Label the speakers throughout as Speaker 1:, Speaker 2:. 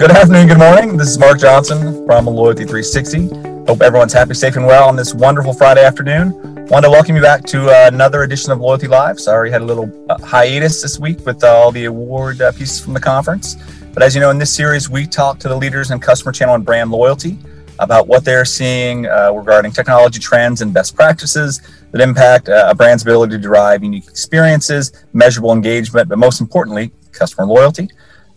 Speaker 1: Good afternoon, good morning. This is Mark Johnson from Loyalty 360. Hope everyone's happy, safe, and well on this wonderful Friday afternoon. Want to welcome you back to uh, another edition of Loyalty Live. Sorry, had a little uh, hiatus this week with uh, all the award uh, pieces from the conference. But as you know, in this series, we talk to the leaders in customer channel and brand loyalty about what they're seeing uh, regarding technology trends and best practices that impact uh, a brand's ability to derive unique experiences, measurable engagement, but most importantly, customer loyalty.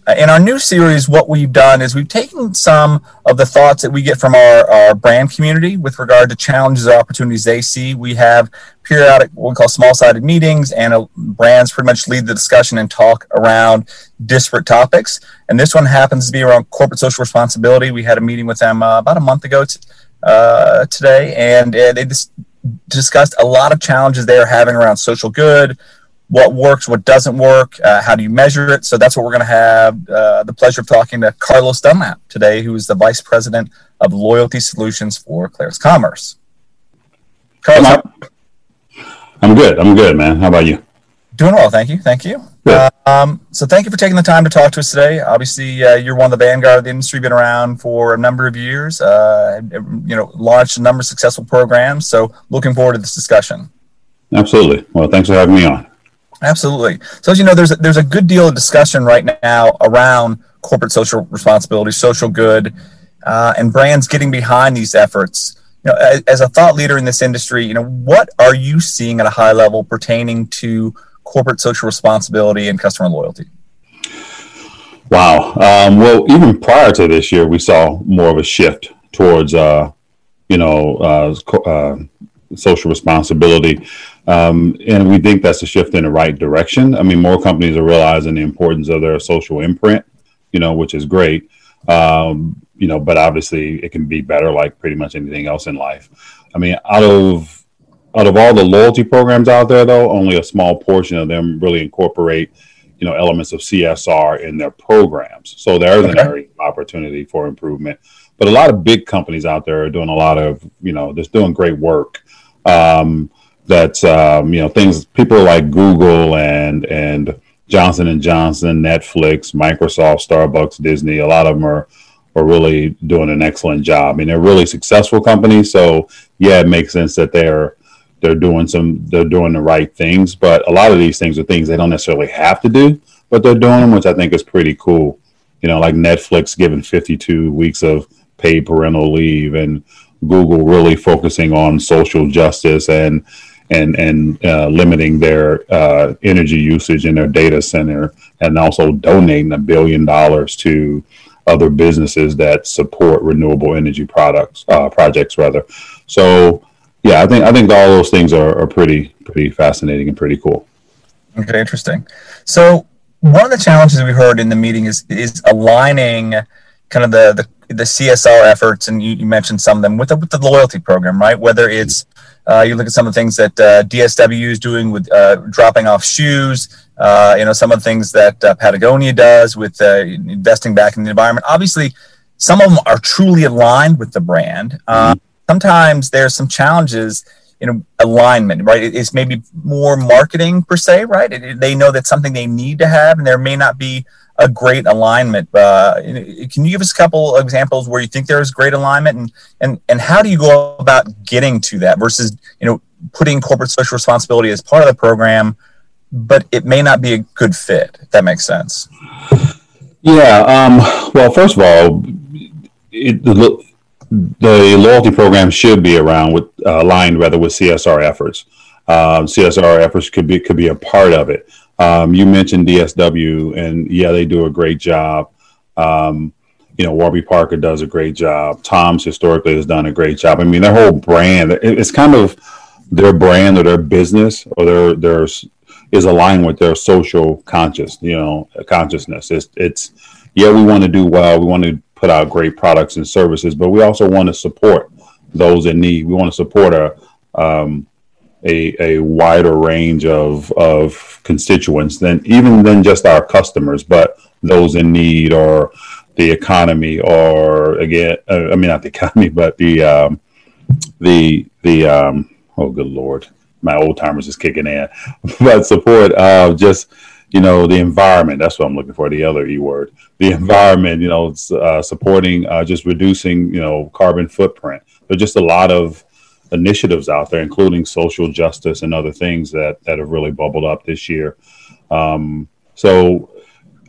Speaker 1: Uh, in our new series, what we've done is we've taken some of the thoughts that we get from our, our brand community with regard to challenges or opportunities they see. We have periodic, what we call small sided meetings, and uh, brands pretty much lead the discussion and talk around disparate topics. And this one happens to be around corporate social responsibility. We had a meeting with them uh, about a month ago t- uh, today, and uh, they dis- discussed a lot of challenges they are having around social good what works, what doesn't work, uh, how do you measure it. So that's what we're going to have uh, the pleasure of talking to Carlos Dunlap today, who is the Vice President of Loyalty Solutions for Clarus Commerce.
Speaker 2: Carlos, I'm good. I'm good, man. How about you?
Speaker 1: Doing well, thank you. Thank you. Um, so thank you for taking the time to talk to us today. Obviously, uh, you're one of the vanguard of the industry, been around for a number of years. Uh, you know, launched a number of successful programs. So looking forward to this discussion.
Speaker 2: Absolutely. Well, thanks for having me on.
Speaker 1: Absolutely. So as you know, there's a, there's a good deal of discussion right now around corporate social responsibility, social good, uh, and brands getting behind these efforts. You know, as, as, a thought leader in this industry, you know, what are you seeing at a high level pertaining to corporate social responsibility and customer loyalty?
Speaker 2: Wow. Um, well, even prior to this year, we saw more of a shift towards, uh, you know, uh, uh social responsibility. Um, and we think that's a shift in the right direction. I mean, more companies are realizing the importance of their social imprint, you know, which is great. Um, you know, but obviously it can be better, like pretty much anything else in life. I mean, out of out of all the loyalty programs out there, though, only a small portion of them really incorporate, you know, elements of CSR in their programs. So there is an area of opportunity for improvement. But a lot of big companies out there are doing a lot of, you know, just doing great work um, that um, you know things people like Google and and Johnson and Johnson, Netflix, Microsoft, Starbucks, Disney. A lot of them are are really doing an excellent job. I mean, they're really successful companies. So yeah, it makes sense that they're they're doing some they're doing the right things. But a lot of these things are things they don't necessarily have to do, but they're doing them, which I think is pretty cool. You know, like Netflix giving 52 weeks of paid parental leave and Google really focusing on social justice and and and uh, limiting their uh, energy usage in their data center, and also donating a billion dollars to other businesses that support renewable energy products uh, projects rather. So yeah, I think I think all those things are, are pretty pretty fascinating and pretty cool.
Speaker 1: Okay, interesting. So one of the challenges we heard in the meeting is is aligning kind of the the the CSR efforts, and you, you mentioned some of them with the, with the loyalty program, right? Whether it's uh, you look at some of the things that uh, DSW is doing with uh, dropping off shoes, uh, you know, some of the things that uh, Patagonia does with uh, investing back in the environment. Obviously, some of them are truly aligned with the brand. Mm-hmm. Sometimes there's some challenges in alignment, right? It's maybe more marketing per se, right? It, they know that's something they need to have, and there may not be a great alignment. Uh, can you give us a couple examples where you think there is great alignment, and and and how do you go about getting to that versus you know putting corporate social responsibility as part of the program, but it may not be a good fit. If that makes sense.
Speaker 2: Yeah. Um, well, first of all, it, the, loyalty program should be around with uh, aligned rather with CSR efforts. Um, CSR efforts could be could be a part of it. Um, you mentioned DSW, and yeah, they do a great job. Um, you know, Warby Parker does a great job. Tom's historically has done a great job. I mean, their whole brand, it's kind of their brand or their business or their their is aligned with their social conscious, you know, consciousness. It's it's yeah, we want to do well. We want to put out great products and services, but we also want to support those in need. We want to support a um, a, a wider range of, of constituents than even than just our customers, but those in need or the economy or again, uh, I mean not the economy, but the um, the the um, oh good lord, my old timers is kicking in, but support uh, just you know, the environment. That's what I'm looking for. The other E word, the environment. You know, uh, supporting uh, just reducing you know carbon footprint. But just a lot of initiatives out there, including social justice and other things that that have really bubbled up this year. Um, so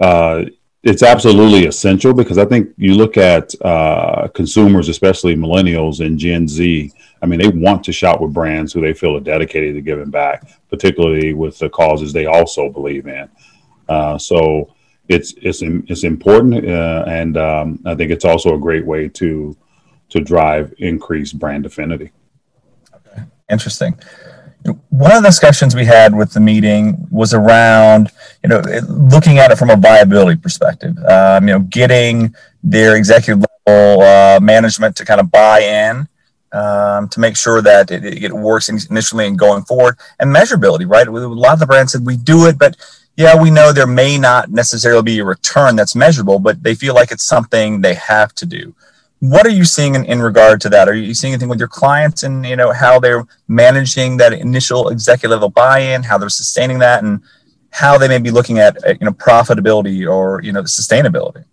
Speaker 2: uh, it's absolutely essential because I think you look at uh, consumers, especially millennials and Gen Z. I mean, they want to shop with brands who they feel are dedicated to giving back, particularly with the causes they also believe in. Uh, so it's it's it's important, uh, and um, I think it's also a great way to to drive increased brand affinity.
Speaker 1: Interesting. One of the discussions we had with the meeting was around you know looking at it from a viability perspective um, you know getting their executive level uh, management to kind of buy in um, to make sure that it, it, works initially and going forward and measurability right? A lot of the brands said we do it but yeah we know there may not necessarily be a return that's measurable but they feel like it's something they have to do what are you seeing in, in regard to that? Are you seeing anything with your clients and you know how they're managing that initial executive level buy-in, how they're sustaining that, and how they may be looking at you know profitability or you know sustainability?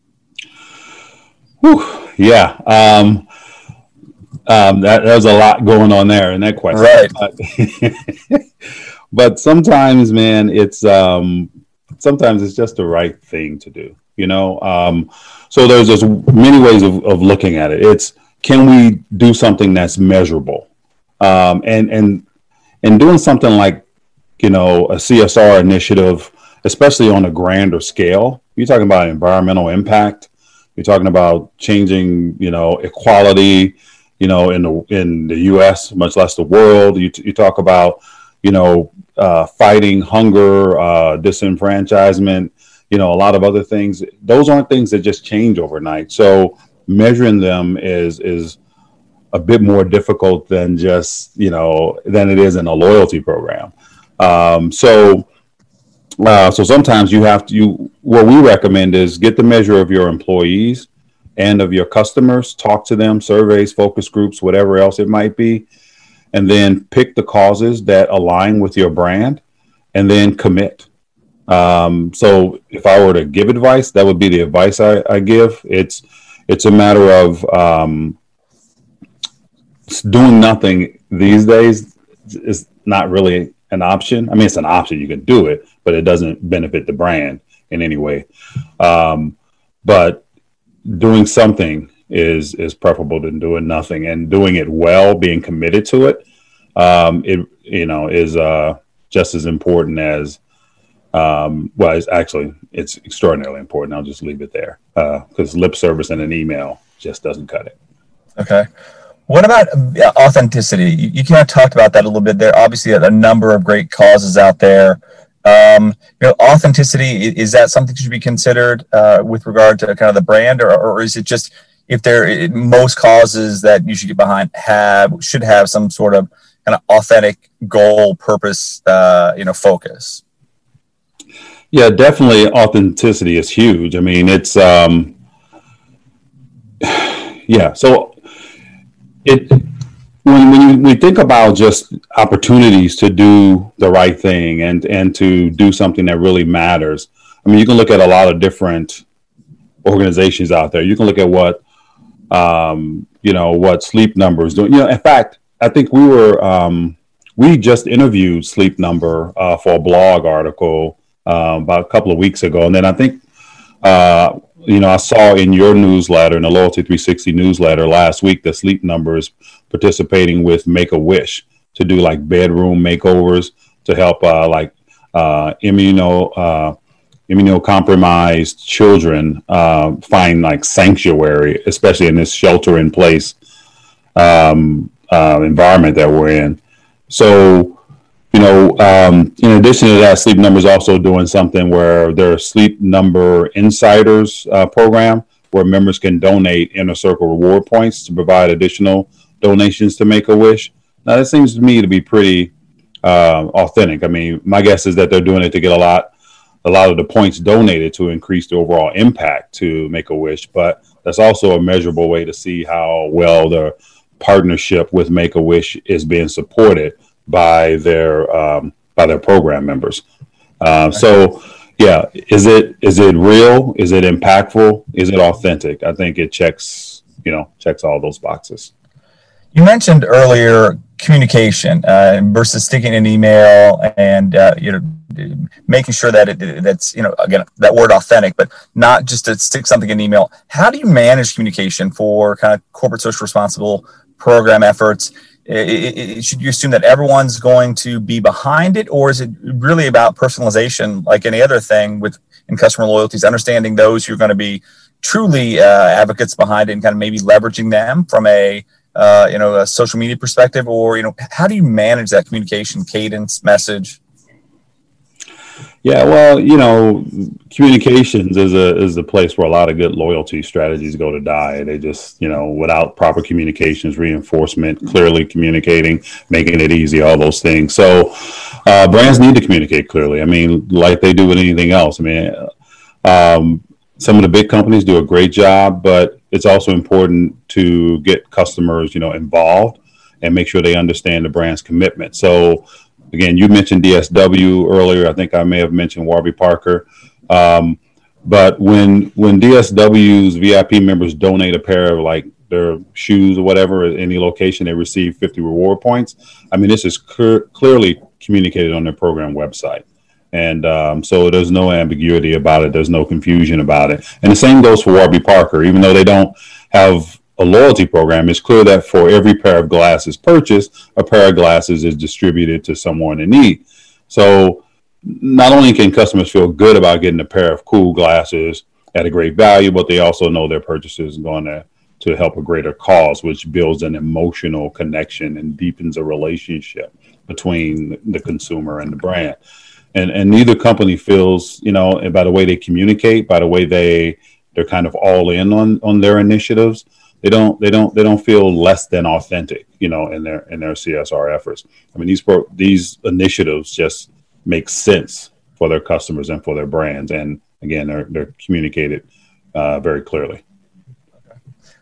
Speaker 2: Whew, yeah, um, um, that, there's a lot going on there in that question.
Speaker 1: Right.
Speaker 2: But, but sometimes, man, it's um, sometimes it's just the right thing to do. You know. Um, so there's just many ways of, of looking at it. It's can we do something that's measurable, um, and and and doing something like you know a CSR initiative, especially on a grander scale. You're talking about environmental impact. You're talking about changing, you know, equality, you know, in the in the U.S., much less the world. You, you talk about, you know, uh, fighting hunger, uh, disenfranchisement, you know, a lot of other things. Those aren't things that just change overnight. So measuring them is is a bit more difficult than just you know than it is in a loyalty program. Um, so uh, so sometimes you have to you what we recommend is get the measure of your employees and of your customers talk to them surveys focus groups whatever else it might be and then pick the causes that align with your brand and then commit um, so if I were to give advice, that would be the advice I, I give. It's it's a matter of um, doing nothing these days is not really an option. I mean, it's an option; you can do it, but it doesn't benefit the brand in any way. Um, but doing something is is preferable than doing nothing, and doing it well, being committed to it, um, it you know is uh, just as important as um, well, it's actually it's extraordinarily important. I'll just leave it there because uh, lip service and an email just doesn't cut it.
Speaker 1: Okay. What about authenticity? You, you kind of talked about that a little bit there. Obviously, a number of great causes out there. Um, you know, authenticity is that something that should be considered uh, with regard to kind of the brand, or, or is it just if there most causes that you should get behind have should have some sort of kind of authentic goal, purpose, uh, you know, focus?
Speaker 2: Yeah, definitely authenticity is huge. I mean, it's um yeah, so it when when you, we think about just opportunities to do the right thing and and to do something that really matters. I mean, you can look at a lot of different organizations out there. You can look at what um, you know what Sleep Number is doing. You know, in fact, I think we were um, we just interviewed Sleep Number uh, for a blog article um, about a couple of weeks ago, and then I think uh, you know I saw in your newsletter, in the Loyalty 360 newsletter last week, the Sleep Numbers participating with Make a Wish to do like bedroom makeovers to help uh, like uh, immuno uh, immunocompromised children uh, find like sanctuary, especially in this shelter in place um, uh, environment that we're in. So you know, um, in addition to that, Sleep Number is also doing something where their Sleep Number Insiders uh, program, where members can donate Inner Circle reward points to provide additional donations to Make a Wish. Now, that seems to me to be pretty uh, authentic. I mean, my guess is that they're doing it to get a lot, a lot of the points donated to increase the overall impact to Make a Wish. But that's also a measurable way to see how well the partnership with Make a Wish is being supported by their um, by their program members. Uh, so yeah, is it is it real? Is it impactful? Is it authentic? I think it checks you know checks all those boxes.
Speaker 1: You mentioned earlier communication uh, versus sticking an email and uh, you know making sure that it, that's you know again that word authentic, but not just to stick something in email. How do you manage communication for kind of corporate social responsible program efforts? It, it, should you assume that everyone's going to be behind it, or is it really about personalization, like any other thing with in customer loyalties, understanding those who are going to be truly uh, advocates behind it, and kind of maybe leveraging them from a uh, you know a social media perspective, or you know how do you manage that communication cadence, message?
Speaker 2: Yeah, well, you know, communications is a is a place where a lot of good loyalty strategies go to die. They just, you know, without proper communications, reinforcement, clearly communicating, making it easy, all those things. So, uh, brands need to communicate clearly. I mean, like they do with anything else. I mean, um, some of the big companies do a great job, but it's also important to get customers, you know, involved and make sure they understand the brand's commitment. So again, you mentioned DSW earlier. I think I may have mentioned Warby Parker. Um, but when when DSW's VIP members donate a pair of like their shoes or whatever at any location, they receive 50 reward points. I mean, this is clear, clearly communicated on their program website. And um, so there's no ambiguity about it. There's no confusion about it. And the same goes for Warby Parker, even though they don't have a loyalty program, it's clear that for every pair of glasses purchased, a pair of glasses is distributed to someone in need. So not only can customers feel good about getting a pair of cool glasses at a great value, but they also know their purchase is going to to help a greater cause, which builds an emotional connection and deepens a relationship between the consumer and the brand. And and neither company feels, you know, by the way they communicate, by the way they they're kind of all in on on their initiatives they don't they don't they don't feel less than authentic you know in their in their csr efforts. I mean these pro, these initiatives just make sense for their customers and for their brands. And again they're they're communicated uh, very clearly.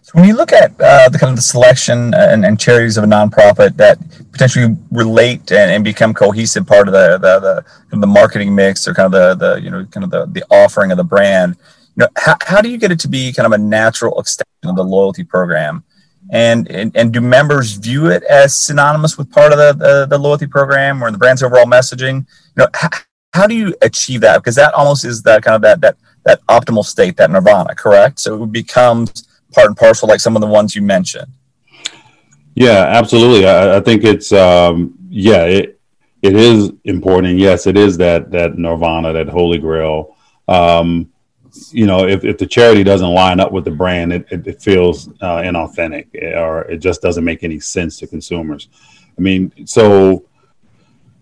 Speaker 1: So when you look at uh, the kind of the selection and, and, charities of a nonprofit that potentially relate and, and become cohesive part of the the, the, the marketing mix or kind of the, the you know kind of the, the offering of the brand you know how, how do you get it to be kind of a natural extension of the loyalty program? And, and and do members view it as synonymous with part of the, the, the loyalty program or the brand's overall messaging? You know how, how do you achieve that? Because that almost is that kind of that that that optimal state that nirvana correct? So it becomes part and parcel like some of the ones you mentioned.
Speaker 2: Yeah absolutely. I, I think it's um yeah it it is important. Yes it is that that nirvana that holy grail. Um you know, if, if the charity doesn't line up with the brand, it, it, it feels uh, inauthentic or it just doesn't make any sense to consumers. I mean, so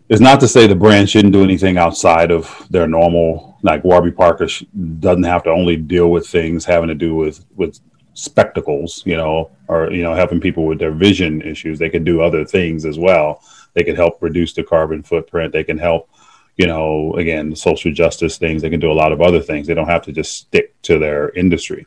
Speaker 2: it's not to say the brand shouldn't do anything outside of their normal, like Warby Parker sh- doesn't have to only deal with things having to do with, with spectacles, you know, or, you know, helping people with their vision issues. They could do other things as well. They could help reduce the carbon footprint. They can help you know, again, social justice things. They can do a lot of other things. They don't have to just stick to their industry.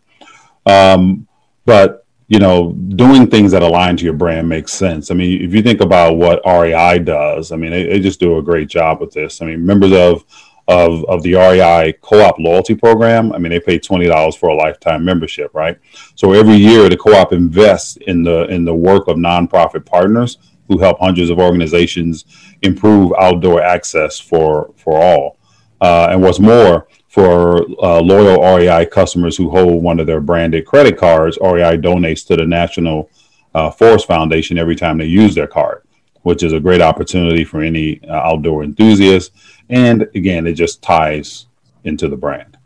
Speaker 2: Um, but you know, doing things that align to your brand makes sense. I mean, if you think about what REI does, I mean, they, they just do a great job with this. I mean, members of of, of the REI co-op loyalty program, I mean, they pay twenty dollars for a lifetime membership, right? So every year, the co-op invests in the in the work of nonprofit partners who help hundreds of organizations improve outdoor access for for all. Uh, and what's more, for uh, loyal REI customers who hold one of their branded credit cards, REI donates to the National uh, Forest Foundation every time they use their card, which is a great opportunity for any uh, outdoor enthusiast. And again, it just ties into the brand.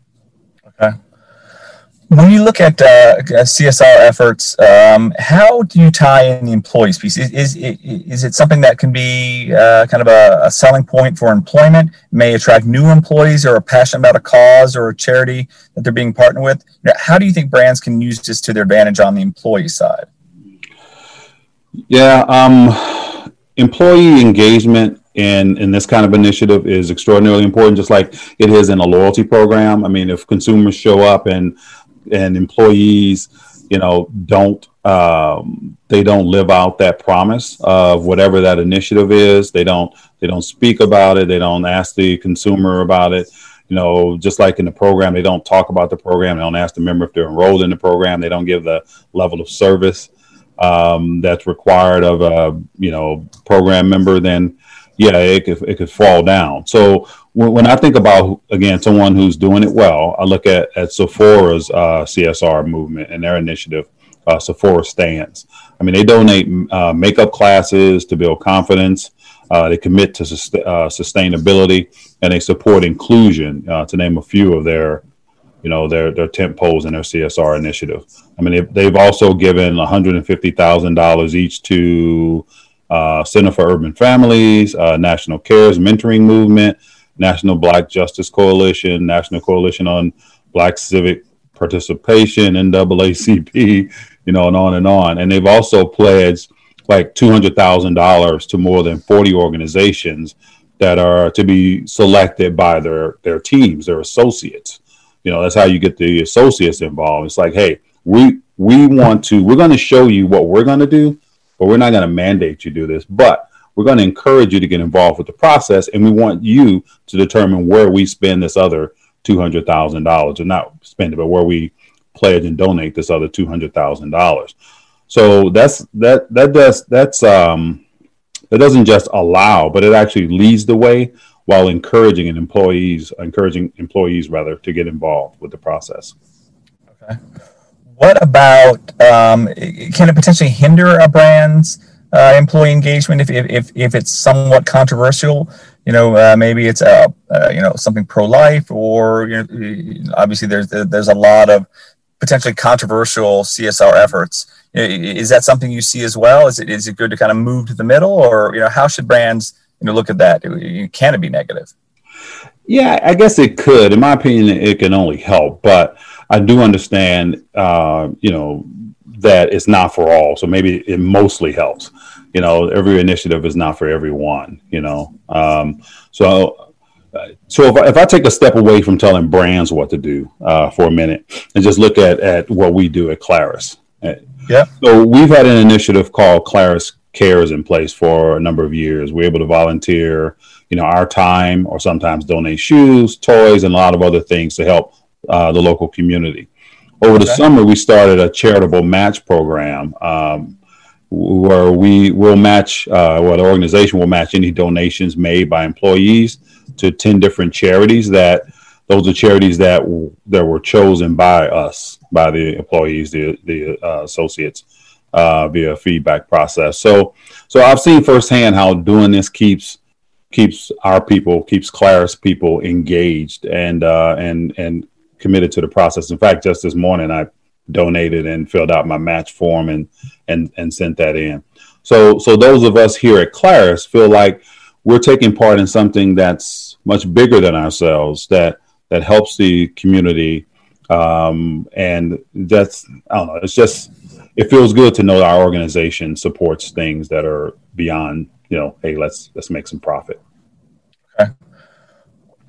Speaker 1: Okay. When you look at uh, CSR efforts, um, how do you tie in the employees piece? Is, is, is it something that can be uh, kind of a, a, selling point for employment, may attract new employees or are passionate about a cause or a charity that they're being partnered with? How do you think brands can use this to their advantage on the employee side?
Speaker 2: Yeah, um, employee engagement in in this kind of initiative is extraordinarily important just like it is in a loyalty program i mean if consumers show up and and employees, you know, don't um, they don't live out that promise of whatever that initiative is. They don't they don't speak about it. They don't ask the consumer about it. You know, just like in the program, they don't talk about the program. They don't ask the member if they're enrolled in the program. They don't give the level of service um, that's required of a you know program member. Then yeah, it could it could fall down. So when, when I think about again someone who's doing it well, I look at at Sephora's uh, CSR movement and their initiative, uh, Sephora Stands. I mean, they donate uh, makeup classes to build confidence. Uh, they commit to uh, sustainability and they support inclusion, uh, to name a few of their, you know, their their tent poles and their CSR initiative. I mean, they've, they've also given one hundred and fifty thousand dollars each to uh, Center for Urban Families, uh, National Cares Mentoring Movement, National Black Justice Coalition, National Coalition on Black Civic Participation, NAACP, you know, and on and on. And they've also pledged like $200,000 to more than 40 organizations that are to be selected by their, their teams, their associates. You know, that's how you get the associates involved. It's like, hey, we we want to, we're going to show you what we're going to do, but we're not going to mandate you do this. But we're going to encourage you to get involved with the process, and we want you to determine where we spend this other two hundred thousand dollars, or not spend it, but where we pledge and donate this other two hundred thousand dollars. So that's that that does that's um that doesn't just allow, but it actually leads the way while encouraging and employees encouraging employees rather to get involved with the process.
Speaker 1: Okay. What about um, can it potentially hinder a brand's uh, employee engagement if, if, if it's somewhat controversial? You know, uh, maybe it's a, uh, you know something pro life, or you know, obviously there's there's a lot of potentially controversial CSR efforts. Is that something you see as well? Is it is it good to kind of move to the middle, or you know how should brands you know look at that? Can it be negative?
Speaker 2: Yeah, I guess it could. In my opinion, it can only help, but I do understand, uh, you know, that it's not for all. So maybe it mostly helps. You know, every initiative is not for everyone. You know, um, so so if I, if I take a step away from telling brands what to do uh, for a minute and just look at, at what we do at Clarus. Uh,
Speaker 1: yeah.
Speaker 2: So we've had an initiative called Clarus Cares in place for a number of years. We're able to volunteer, you know, our time or sometimes donate shoes, toys, and a lot of other things to help uh, the local community. Over okay. the summer, we started a charitable match program um, where we will match, uh, well, the organization will match any donations made by employees to 10 different charities that those are charities that that were chosen by us by the employees the the uh, associates uh, via feedback process so so i've seen firsthand how doing this keeps keeps our people keeps Clarus people engaged and uh, and and committed to the process. In fact just this morning i donated and filled out my match form and and and sent that in. So so those of us here at Clarus feel like we're taking part in something that's much bigger than ourselves that that helps the community um, and that's i don't know it's just it feels good to know our organization supports things that are beyond you know hey let's let's make some profit.
Speaker 1: Okay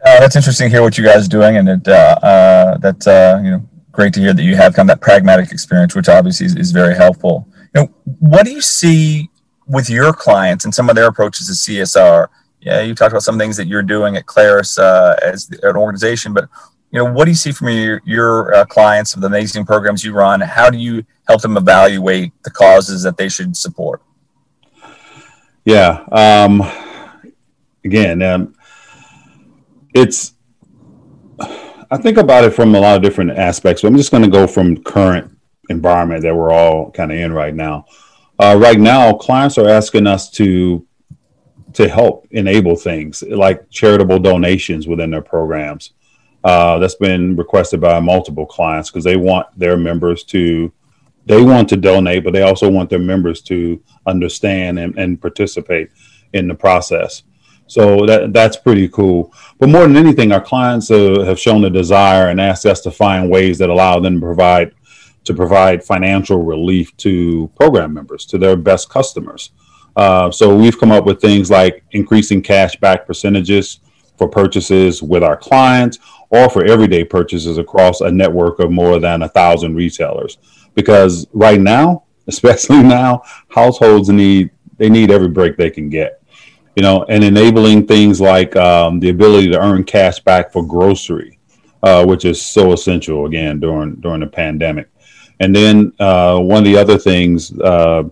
Speaker 1: uh, that's interesting to hear what you guys are doing and it uh, uh, that's uh, you know great to hear that you have kind of that pragmatic experience which obviously is, is very helpful you know what do you see with your clients and some of their approaches to CSR. Yeah, you talked about some things that you're doing at Clarus uh, as an organization, but you know, what do you see from your, your uh, clients of the amazing programs you run? How do you help them evaluate the causes that they should support?
Speaker 2: Yeah. Um, again, um, it's, I think about it from a lot of different aspects, but I'm just going to go from current environment that we're all kind of in right now. Uh, right now, clients are asking us to to help enable things like charitable donations within their programs. Uh, that's been requested by multiple clients because they want their members to they want to donate, but they also want their members to understand and, and participate in the process. So that that's pretty cool. But more than anything, our clients uh, have shown a desire and asked us to find ways that allow them to provide to provide financial relief to program members, to their best customers. Uh, so we've come up with things like increasing cash back percentages for purchases with our clients or for everyday purchases across a network of more than a thousand retailers. Because right now, especially now, households need they need every break they can get. You know, and enabling things like um, the ability to earn cash back for grocery, uh, which is so essential again during during the pandemic. And then uh, one of the other things uh,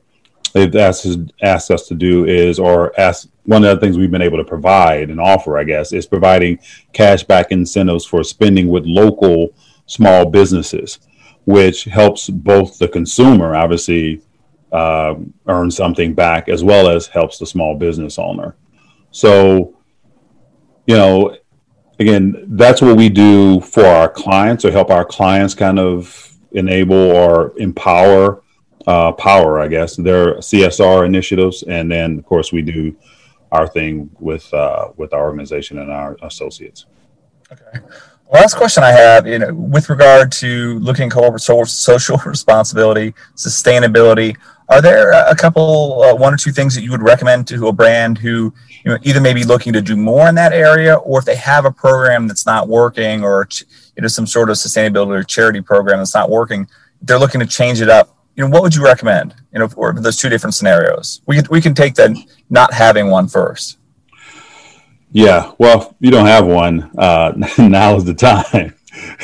Speaker 2: they've asked asked us to do is, or ask one of the things we've been able to provide and offer, I guess, is providing cash back incentives for spending with local small businesses, which helps both the consumer, obviously, uh, earn something back, as well as helps the small business owner. So, you know, again, that's what we do for our clients or help our clients kind of enable or empower uh, power, I guess, their CSR initiatives. And then, of course, we do our thing with uh, with our organization and our associates.
Speaker 1: Okay. Last question I have, you know, with regard to looking at corporate social responsibility, sustainability, are there a couple, uh, one or two things that you would recommend to a brand who, you know, either maybe looking to do more in that area, or if they have a program that's not working, or you know, some sort of sustainability or charity program that's not working, they're looking to change it up. You know, what would you recommend? You know, for those two different scenarios, we we can take the not having one first.
Speaker 2: Yeah, well, you don't have one. Uh, now is the time.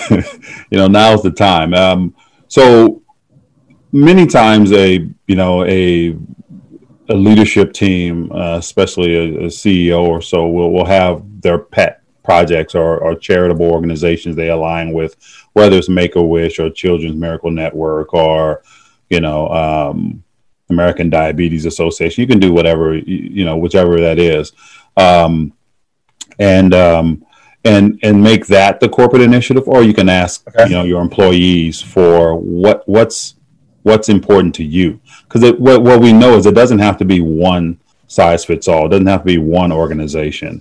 Speaker 2: you know, now is the time. Um, so many times, a you know a a leadership team, uh, especially a, a, CEO or so, will will have their pet projects or, or charitable organizations they align with, whether it's Make a Wish or Children's Miracle Network or you know um, American Diabetes Association. You can do whatever you, you know, whichever that is. Um, and um, and and make that the corporate initiative, or you can ask okay. you know your employees for what what's what's important to you because what, what we know is it doesn't have to be one size fits all. It doesn't have to be one organization.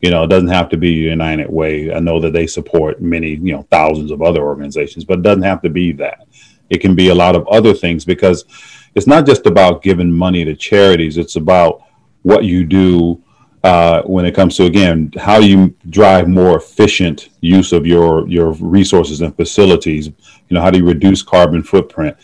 Speaker 2: You know, it doesn't have to be United Way. I know that they support many, you know, thousands of other organizations, but it doesn't have to be that. It can be a lot of other things because it's not just about giving money to charities. It's about what you do uh, when it comes to again how do you drive more efficient use of your your resources and facilities. You know, how do you reduce carbon footprint?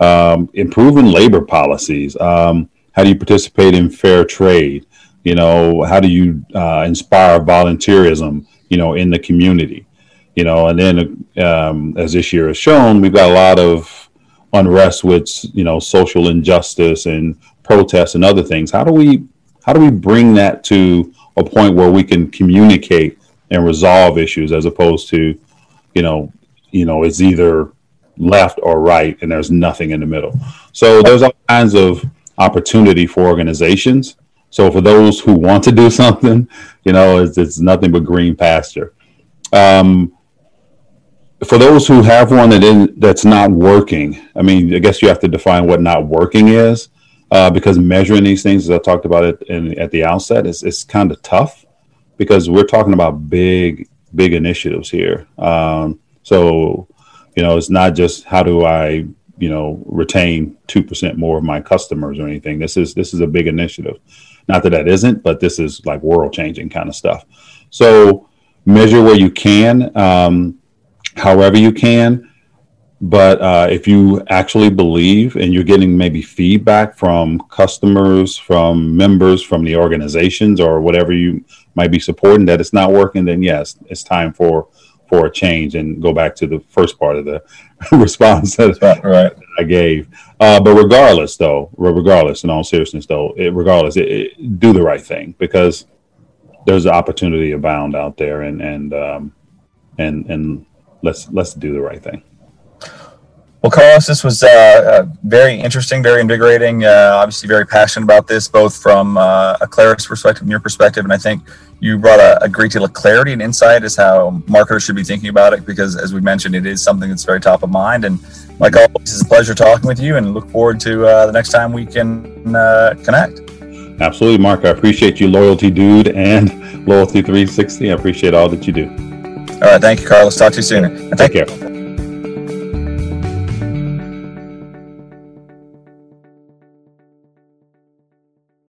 Speaker 2: Um, improving labor policies. Um, how do you participate in fair trade? You know, how do you uh, inspire volunteerism? You know, in the community. You know, and then um, as this year has shown, we've got a lot of unrest with you know social injustice and protests and other things. How do we how do we bring that to a point where we can communicate and resolve issues as opposed to, you know, you know, it's either left or right and there's nothing in the middle. So there's all kinds of opportunity for organizations. So for those who want to do something, you know, it's, it's nothing but green pasture. Um, for those who have one that in, that's not working, I mean, I guess you have to define what not working is uh, because measuring these things, as I talked about it in, at the outset, is it's kind of tough because we're talking about big, big initiatives here. Um, so, you know, it's not just how do I, you know, retain two percent more of my customers or anything. This is this is a big initiative. Not that that isn't, but this is like world changing kind of stuff. So measure where you can, um, however you can but uh, if you actually believe and you're getting maybe feedback from customers, from members, from the organizations, or whatever you might be supporting that it's not working, then yes, it's time for for a change and go back to the first part of the response that, right, right. I gave. Uh, but regardless, though, regardless, in all seriousness, though, it, regardless, it, it, do the right thing because there's opportunity abound out there, and and um, and and let's let's do the right thing.
Speaker 1: Well, Carlos, this was uh, uh, very interesting, very invigorating. Uh, obviously, very passionate about this, both from uh, a Clarus perspective and your perspective. And I think you brought a, a, great deal of clarity and insight as how marketers should be thinking about it, because as we mentioned, it is something that's very top of mind. And like always, it's a pleasure talking with you, and look forward to uh, the next time we can uh, connect.
Speaker 2: Absolutely, Mark. I appreciate you, loyalty dude, and loyalty 360. I appreciate all that you do.
Speaker 1: All right, thank you, Carlos. Talk to you soon.
Speaker 2: Take care.